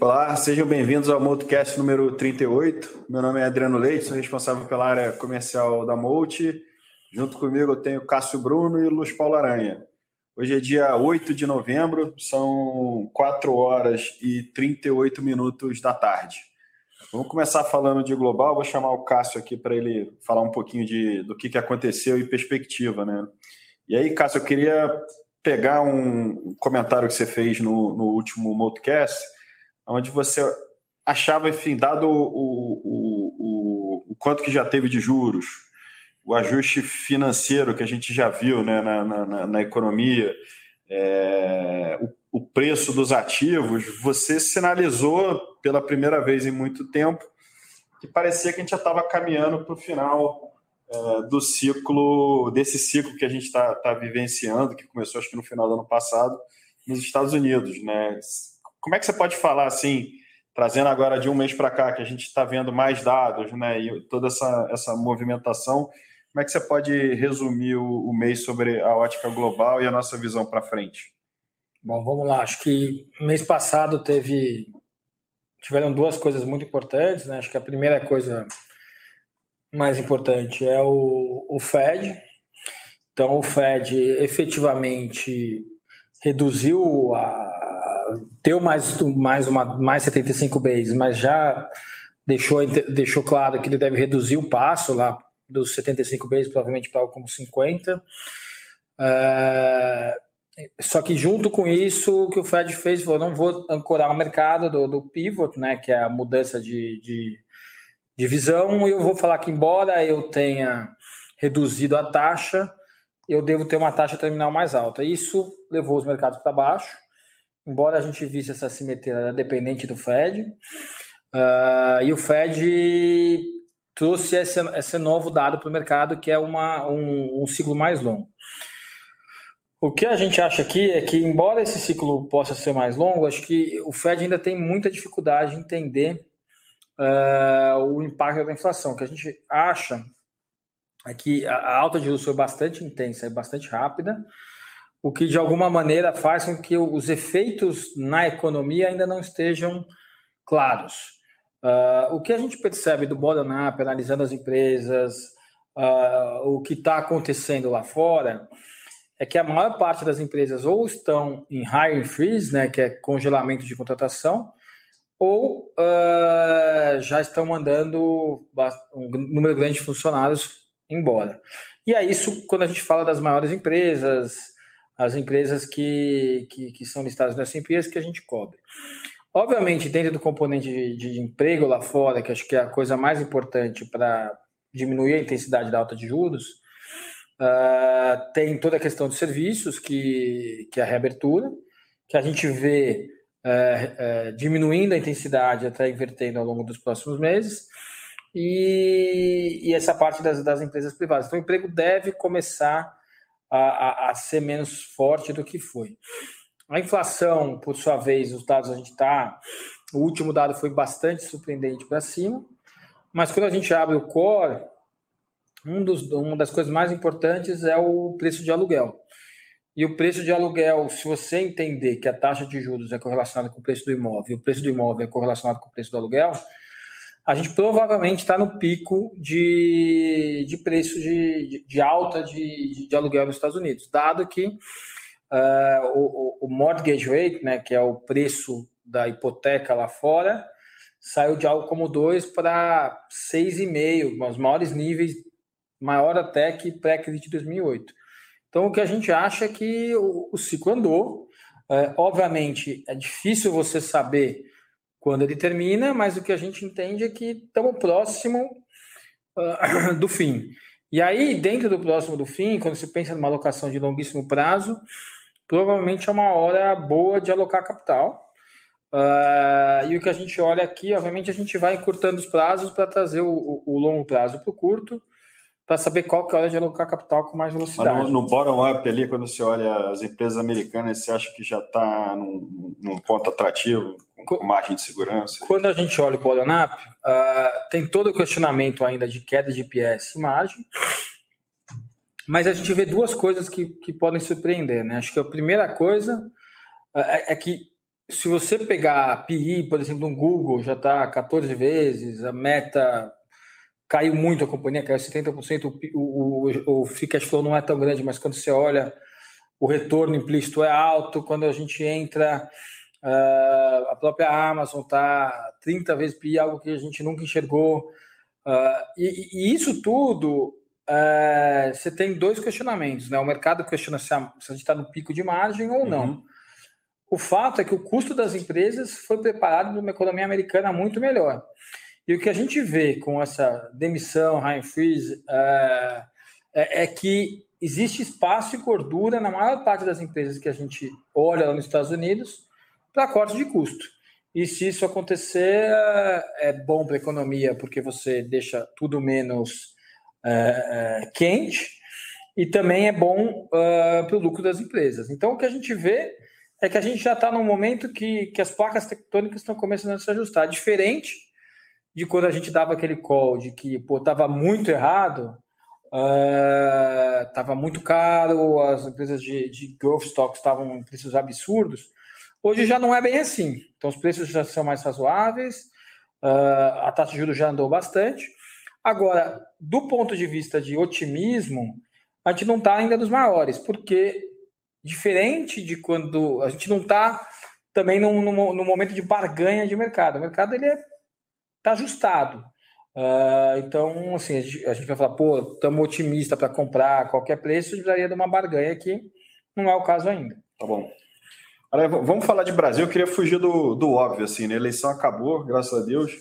Olá, sejam bem-vindos ao Multicast número 38. Meu nome é Adriano Leite, sou responsável pela área comercial da Multi. Junto comigo eu tenho Cássio Bruno e Luz Paulo Aranha. Hoje é dia 8 de novembro, são 4 horas e 38 minutos da tarde. Vamos começar falando de global. Vou chamar o Cássio aqui para ele falar um pouquinho de, do que, que aconteceu e perspectiva, né? E aí, Cássio, eu queria pegar um comentário que você fez no, no último Multicast onde você achava, enfim, dado o, o, o, o quanto que já teve de juros, o ajuste financeiro que a gente já viu né, na, na, na economia, é, o, o, preço dos ativos, você sinalizou pela primeira vez em muito tempo que parecia que a gente já estava caminhando para o final é, do ciclo, desse ciclo que a gente está tá vivenciando, que começou acho que no final do ano passado, nos Estados Unidos. Né? Como é que você pode falar assim, trazendo agora de um mês para cá, que a gente está vendo mais dados, né, e toda essa, essa movimentação, como é que você pode resumir o, o mês sobre a ótica global e a nossa visão para frente? Bom, vamos lá. Acho que mês passado teve tiveram duas coisas muito importantes, né? Acho que a primeira coisa mais importante é o, o Fed. Então, o Fed efetivamente reduziu a, deu mais, mais, uma, mais 75 bases, mas já deixou, deixou claro que ele deve reduzir o passo lá dos 75 bases, provavelmente para algo como 50. É, só que junto com isso, o que o Fed fez, falou, não vou ancorar o mercado do, do pivot, né, que é a mudança de, de, de visão, e eu vou falar que embora eu tenha reduzido a taxa, eu devo ter uma taxa terminal mais alta. Isso levou os mercados para baixo embora a gente visse essa simetria dependente do Fed, uh, e o Fed trouxe esse, esse novo dado para o mercado, que é uma, um, um ciclo mais longo. O que a gente acha aqui é que, embora esse ciclo possa ser mais longo, acho que o Fed ainda tem muita dificuldade em entender uh, o impacto da inflação. O que a gente acha é que a alta de juros foi bastante intensa e bastante rápida, o que de alguma maneira faz com que os efeitos na economia ainda não estejam claros. Uh, o que a gente percebe do bottom-up, analisando as empresas, uh, o que está acontecendo lá fora, é que a maior parte das empresas ou estão em hiring freeze, né, que é congelamento de contratação, ou uh, já estão mandando um número grande de funcionários embora. E é isso quando a gente fala das maiores empresas, as empresas que, que, que são listadas nas empresas que a gente cobre. Obviamente, dentro do componente de, de, emprego lá fora, que acho que é a coisa mais importante para diminuir a intensidade da alta de juros, uh, tem toda a questão de serviços, que, que é a reabertura, que a gente vê uh, uh, diminuindo a intensidade até invertendo ao longo dos próximos meses, e, e essa parte das, das empresas privadas. Então, o emprego deve começar a, a, a ser menos forte do que foi. A inflação, por sua vez, os dados a gente está. O último dado foi bastante surpreendente para cima, mas quando a gente abre o core, um dos, uma das coisas mais importantes é o preço de aluguel. E o preço de aluguel, se você entender que a taxa de juros é correlacionada com o preço do imóvel e o preço do imóvel é correlacionado com o preço do aluguel, a gente provavelmente está no pico de, de preço de, de alta de, de, aluguel nos Estados Unidos, dado que uh, o, o mortgage rate, né, que é o preço da hipoteca lá fora, saiu de algo como 2 para 6,5, os maiores níveis, maior até que pré-crise de 2008. Então, o que a gente acha é que o, ciclo andou. Uh, obviamente, é difícil você saber quando ele termina, mas o que a gente entende é que estamos próximo uh, do fim. E aí, dentro do próximo do fim, quando se pensa numa alocação de longuíssimo prazo, provavelmente é uma hora boa de alocar capital. Uh, e o que a gente olha aqui, obviamente, a gente vai encurtando os prazos para trazer o, o longo prazo para o curto, para saber qual que é a hora de alocar capital com mais velocidade. Mas no, no bottom-up ali, quando você olha as empresas americanas, você acha que já está num, num, ponto atrativo, com, com, margem de segurança? Quando a gente olha o bottom-up, uh, tem todo o questionamento ainda de queda de IPS e margem, mas a gente vê duas coisas que, que podem surpreender. Né? Acho que a primeira coisa uh, é, é que se você pegar a PI, por exemplo, no Google, já está 14 vezes, a meta caiu muito a companhia, caiu 70%, o, o, o free cash flow não é tão grande, mas quando você olha, o retorno implícito é alto, quando a gente entra, uh, a própria Amazon está 30 vezes PI, algo que a gente nunca enxergou, uh, e, e, isso tudo, uh, você tem dois questionamentos, né? o mercado questiona se a, se a gente está no pico de margem ou não. Uhum. O fato é que o custo das empresas foi preparado para uma economia americana muito melhor. E o que a gente vê com essa demissão, high freeze, é, é, é, que existe espaço e gordura na maior parte das empresas que a gente olha lá nos Estados Unidos para corte de custo. E se isso acontecer, é bom para a economia, porque você deixa tudo menos é, é, quente, e também é bom uh, para o lucro das empresas. Então, o que a gente vê é que a gente já está num momento que, que as placas tectônicas estão começando a se ajustar. Diferente de quando a gente dava aquele call de que pô, estava muito errado, uh, muito caro, as empresas de, de growth stocks estavam em preços absurdos. Hoje já não é bem assim. Então os preços já são mais razoáveis, uh, a taxa de juros já andou bastante. Agora, do ponto de vista de otimismo, a gente não está ainda dos maiores, porque diferente de quando a gente não está também no, momento de barganha de mercado. O mercado ele é está ajustado. Uh, então, assim, a gente, a gente, vai falar, pô, estamos otimistas para comprar qualquer preço, precisaria de uma barganha que não é o caso ainda. Tá bom. Agora, vamos falar de Brasil. Eu queria fugir do, do óbvio, assim, né? A eleição acabou, graças a Deus.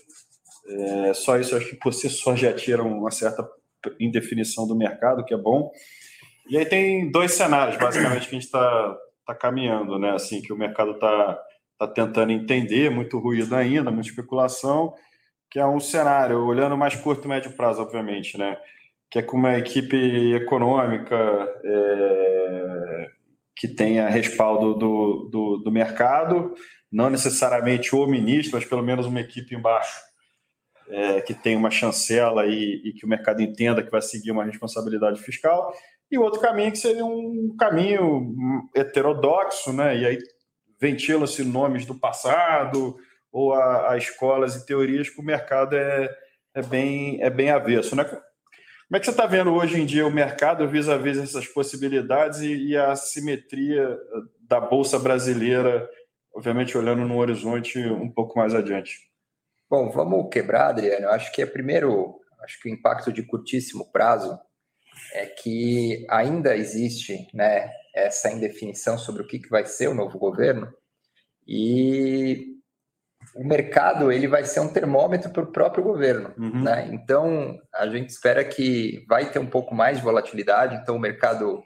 É, só isso, acho que si só já tira uma certa indefinição do mercado, que é bom. E aí tem dois cenários, basicamente, que a gente está tá caminhando, né? Assim, que o mercado está tá tentando entender, muito ruído ainda, muita especulação, que é um cenário, olhando mais curto e médio prazo, obviamente, né? Que é com uma equipe econômica é, que tenha respaldo do, do, do, mercado, não necessariamente o ministro, mas pelo menos uma equipe embaixo é, que tenha uma chancela e, e que o mercado entenda que vai seguir uma responsabilidade fiscal. E outro caminho que seria um caminho heterodoxo, né? E aí ventila-se nomes do passado, ou a, a escolas e teorias que o mercado é, é, bem, é bem avesso. Né? Como é que você está vendo hoje em dia o mercado vis-à-vis -vis essas possibilidades e, e, a simetria da Bolsa brasileira, obviamente olhando no horizonte um pouco mais adiante? Bom, vamos quebrar, Adriano. Eu acho que é primeiro, acho que o impacto de curtíssimo prazo é que ainda existe né, essa indefinição sobre o que, que vai ser o novo governo e o mercado ele vai ser um termômetro para o próprio governo, uhum. né? Então a gente espera que vai ter um pouco mais de volatilidade. Então o mercado,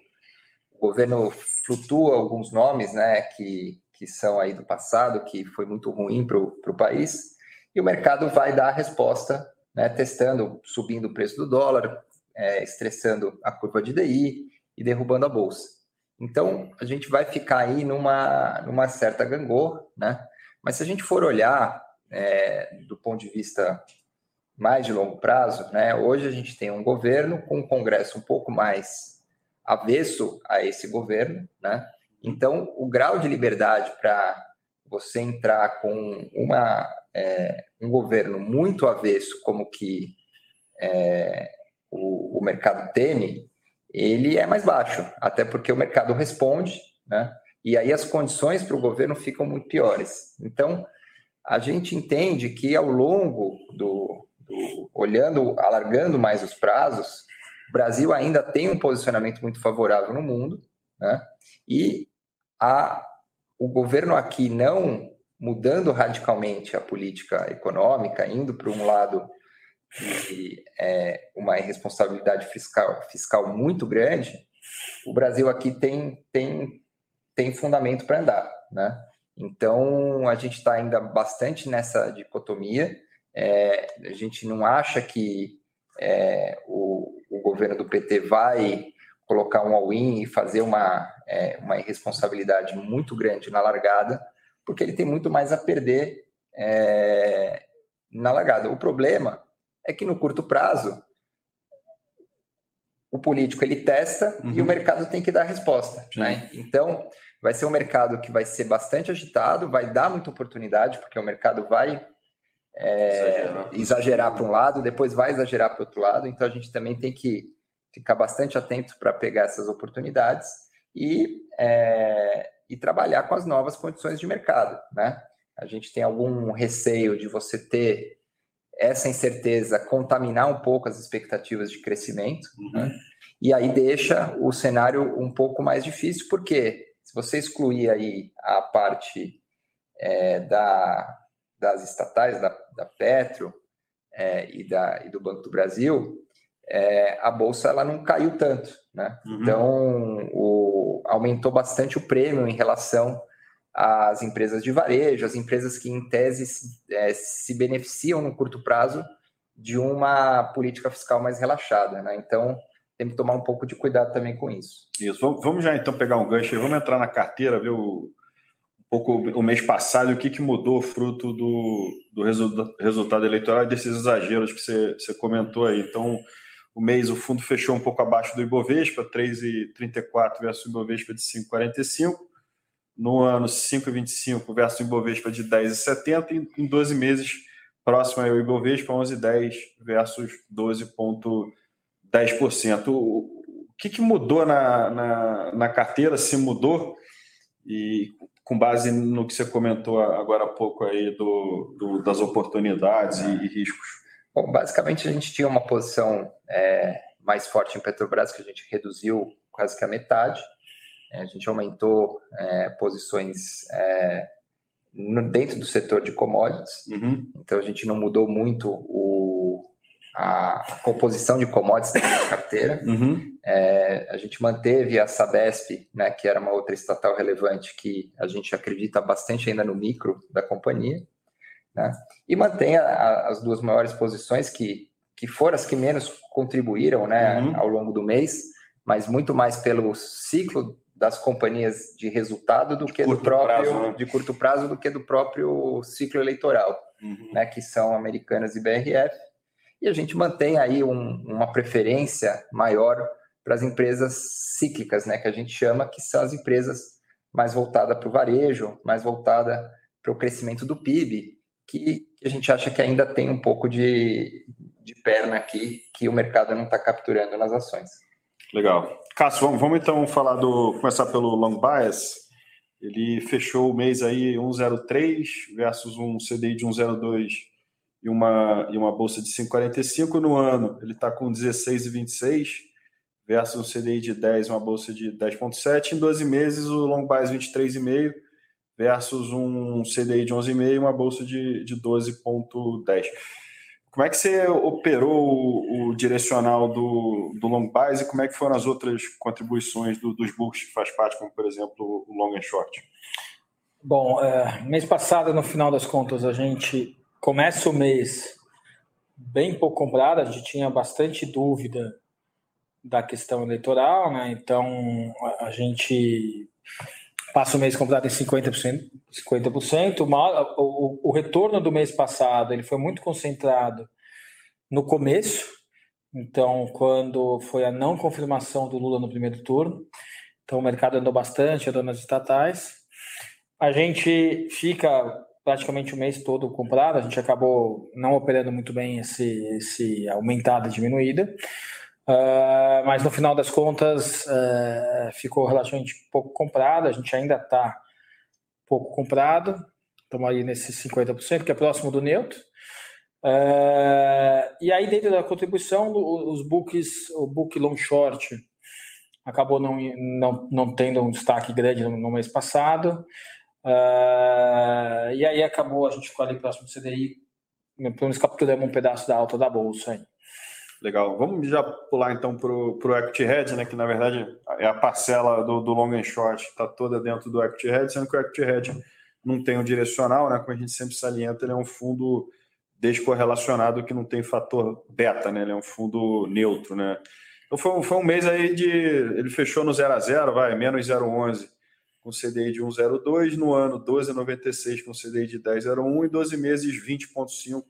o governo flutua alguns nomes, né? Que que são aí do passado, que foi muito ruim para o país, e o mercado vai dar a resposta, né? Testando, subindo o preço do dólar, é, estressando a curva de DI e derrubando a bolsa. Então a gente vai ficar aí numa numa certa gangorra, né? Mas se a gente for olhar é, do ponto de vista mais de longo prazo, né, hoje a gente tem um governo com um Congresso um pouco mais avesso a esse governo, né? Então, o grau de liberdade para você entrar com uma, é, um governo muito avesso, como que é, o, o mercado teme, ele é mais baixo, até porque o mercado responde, né? E aí as condições para o governo ficam muito piores. Então, a gente entende que ao longo do, do, olhando, alargando mais os prazos, o Brasil ainda tem um posicionamento muito favorável no mundo, né? E a, o governo aqui não mudando radicalmente a política econômica, indo para um lado de é, uma irresponsabilidade fiscal, fiscal muito grande, o Brasil aqui tem, tem tem fundamento para andar, né? Então a gente está ainda bastante nessa dicotomia. É, a gente não acha que é, o, o governo do PT vai colocar um all-in e fazer uma, é, uma irresponsabilidade muito grande na largada, porque ele tem muito mais a perder é, na largada. O problema é que no curto prazo o político ele testa uhum. e o uhum. mercado tem que dar resposta, né? Então vai ser um mercado que vai ser bastante agitado, vai dar muita oportunidade porque o mercado vai é, exagerar para um lado, depois vai exagerar para o outro lado. Então a gente também tem que ficar bastante atento para pegar essas oportunidades e, é, e trabalhar com as novas condições de mercado, né? A gente tem algum receio de você ter essa incerteza contaminar um pouco as expectativas de crescimento, uhum. né? e aí deixa o cenário um pouco mais difícil, porque se você excluir aí a parte é, da, das estatais, da, da Petro é, e, da, e do Banco do Brasil, é, a bolsa ela não caiu tanto, né? Uhum. Então o, aumentou bastante o prêmio em relação às empresas de varejo, as empresas que em tese é, se beneficiam no curto prazo de uma política fiscal mais relaxada, né? Então tem que tomar um pouco de cuidado também com isso. Isso. Vamos já então pegar um gancho e vamos entrar na carteira, ver o, um pouco o mês passado o que, que mudou fruto do, do resultado, resultado eleitoral e desses exageros que você, você comentou aí. Então, o mês o fundo fechou um pouco abaixo do Ibovespa, 3,34 versus o Ibovespa de 5,45. No ano, 5,25 versus o Ibovespa de 10,70. E em 12 meses, próximo ao Ibovespa, 11,10 versus 12,10%. O que, que mudou na, na, na carteira, se mudou? E com base no que você comentou agora há pouco aí do, do das oportunidades e, e riscos. Bom, basicamente a gente tinha uma posição é, mais forte em Petrobras, que a gente reduziu quase que a metade. É, a gente aumentou é, posições é, no, dentro do setor de commodities. Uhum. Então a gente não mudou muito o, a, composição de commodities da carteira. Uhum. É, a gente manteve a Sabesp, né, que era uma outra estatal relevante que a gente acredita bastante ainda no micro da companhia né? E mantém a, a, as duas maiores posições que, que foram as que menos contribuíram né, uhum. ao longo do mês, mas muito mais pelo ciclo das companhias de resultado do de que do próprio prazo, né? de curto prazo do que do próprio ciclo eleitoral, uhum. né, que são Americanas e BRF. E a gente mantém aí um, uma preferência maior para as empresas cíclicas, né, que a gente chama, que são as empresas mais voltadas para o varejo, mais voltada para o crescimento do PIB, que a gente acha que ainda tem um pouco de, de perna aqui que o mercado não está capturando nas ações. Legal. Cássio, vamos, vamos, então falar do. começar pelo long bias. Ele fechou o mês aí 1,03 versus um CDI de 1,02 e uma, e uma bolsa de 5,45 no ano. Ele está com 16,26 versus um CDI de 10 uma bolsa de 10,7. Em 12 meses, o long bias 23,5 versus um CDI de 11,5 e uma bolsa de, de 12,10. Como é que você operou o, o direcional do, do long bias e como é que foram as outras contribuições do, dos books que faz parte, como por exemplo o long and short? Bom, é, mês passado, no final das contas, a gente começa o mês bem pouco comprado, a gente tinha bastante dúvida da questão eleitoral, né? Então a gente passa o mês comprado em 50%. 50%. O, o, o retorno do mês passado ele foi muito concentrado no começo, então, quando foi a não confirmação do Lula no primeiro turno, então o mercado andou bastante, andou nas estatais. A gente fica praticamente o mês todo comprado, a gente acabou não operando muito bem esse, esse aumentada e diminuída. Uh, mas no final das contas uh, ficou relativamente pouco comprado, a gente ainda está pouco comprado, estamos aí nesses 50%, que é próximo do neutro. Uh, e aí, dentro da contribuição, os books, o book long short acabou não, não, não tendo um destaque grande no, no mês passado. e aí acabou, a gente ficou ali próximo do CDI, pelo menos capturamos um pedaço da alta da bolsa aí. Legal. Vamos já pular então para o Equity Hedge, né, que na verdade é a parcela do, do long and short, está toda dentro do Equity Hedge, sendo que o Equity Hedge não tem um direcional, né, como a gente sempre salienta, ele é um fundo descorrelacionado que não tem fator beta, né? Ele é um fundo neutro, né? Então foi, um, foi um mês aí de. Ele fechou no 0 a 0 vai, menos 0,11 com CDI de 1,02, no ano 12,96 com CDI de 10,01 e 12 meses 20,5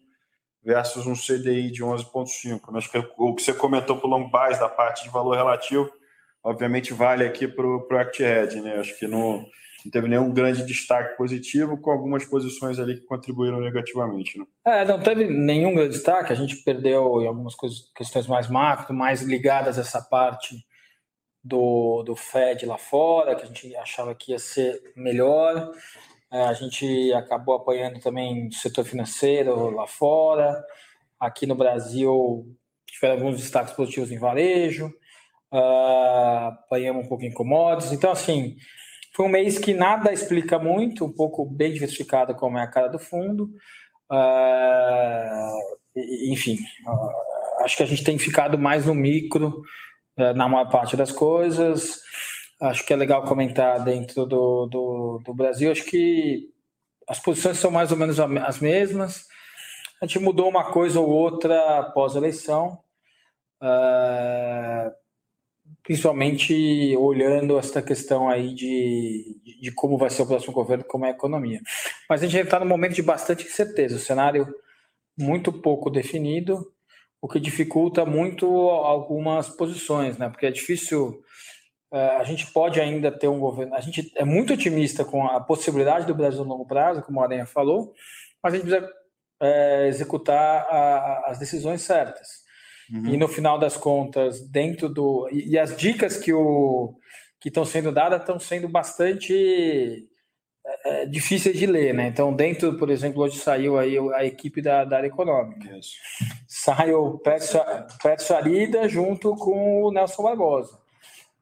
versus um CDI de 11,5. Acho que o que você comentou para o long da parte de valor relativo, obviamente vale aqui para o Act Head, né? Acho que não, não teve nenhum grande destaque positivo, com algumas posições ali que contribuíram negativamente. Né? É, não teve nenhum grande destaque, a gente perdeu em algumas coisas, questões mais macro, mais ligadas a essa parte do, do Fed lá fora, que a gente achava que ia ser melhor. É, a gente acabou apoiando também o setor financeiro lá fora. Aqui no Brasil, tiveram alguns destaques positivos em varejo. Uh, apanhamos um pouco em commodities. Então, assim, foi um mês que nada explica muito, um pouco bem diversificado como é a cara do fundo. Uh, enfim, uh, acho que a gente tem ficado mais no micro uh, na maior parte das coisas. Acho que é legal comentar dentro do, do, do, Brasil. Acho que as posições são mais ou menos as mesmas. A gente mudou uma coisa ou outra após a eleição. Uh, principalmente olhando essa questão aí de, de como vai ser o próximo governo, como é a economia. Mas a gente está num momento de bastante incerteza, o cenário muito pouco definido, o que dificulta muito algumas posições, né? Porque é difícil. É, a gente pode ainda ter um governo. A gente é muito otimista com a possibilidade do Brasil no longo prazo, como a Aranha falou, mas a gente precisa é, executar a, as decisões certas. Uhum. E no final das contas, dentro do. E, e as dicas que o que estão sendo dadas estão sendo bastante é, difíceis de ler, né? Então, dentro, por exemplo, hoje saiu aí a equipe da, da área econômica. Isso. Sai o Arida junto com o Nelson Barbosa.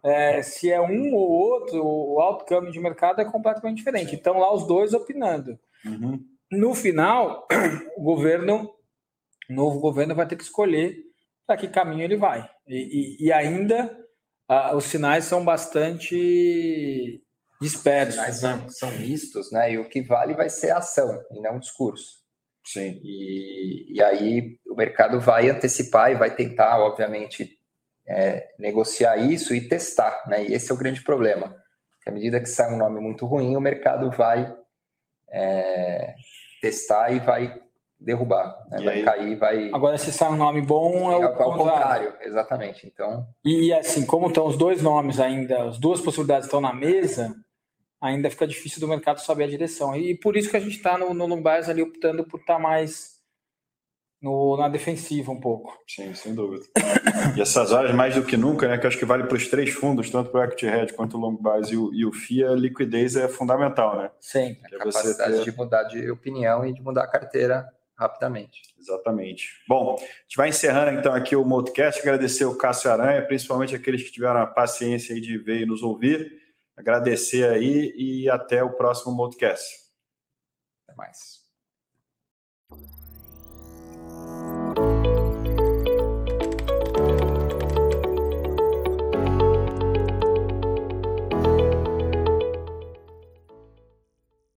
É, se é um ou outro, o outcome de mercado é completamente diferente. Então, lá os dois opinando. Uhum. No final, o governo, o novo governo vai ter que escolher para que caminho ele vai. E, e, e ainda ah, os sinais são bastante dispersos. Os sinais são, mistos, né? E o que vale vai ser a ação e não o discurso. Sim. E, e aí o mercado vai antecipar e vai tentar, obviamente, é, negociar isso e testar, né? E esse é o grande problema. à medida que sai um nome muito ruim, o mercado vai é, testar e vai derrubar, né? vai aí... cair, vai. Agora, se sai um nome bom, é, o, contrário. contrário. Exatamente. Então. E assim, como estão os dois nomes ainda, as duas possibilidades estão na mesa, ainda fica difícil do mercado saber a direção. E por isso que a gente está no, no Lumbars ali optando por estar tá mais no, na defensiva um pouco. Sim, sem dúvida. e essas áreas, mais do que nunca, né, que acho que vale para os três fundos, tanto para o Equity Red quanto o Long Base e o, e o FIA, liquidez é fundamental, né? Sim. A capacidade ter... de mudar de opinião e de mudar a carteira rapidamente. Exatamente. Bom, a gente vai encerrando então aqui o Motocast, agradecer o Cássio Aranha, principalmente aqueles que tiveram a paciência de ver e nos ouvir, agradecer aí e até o próximo Motocast. Até mais.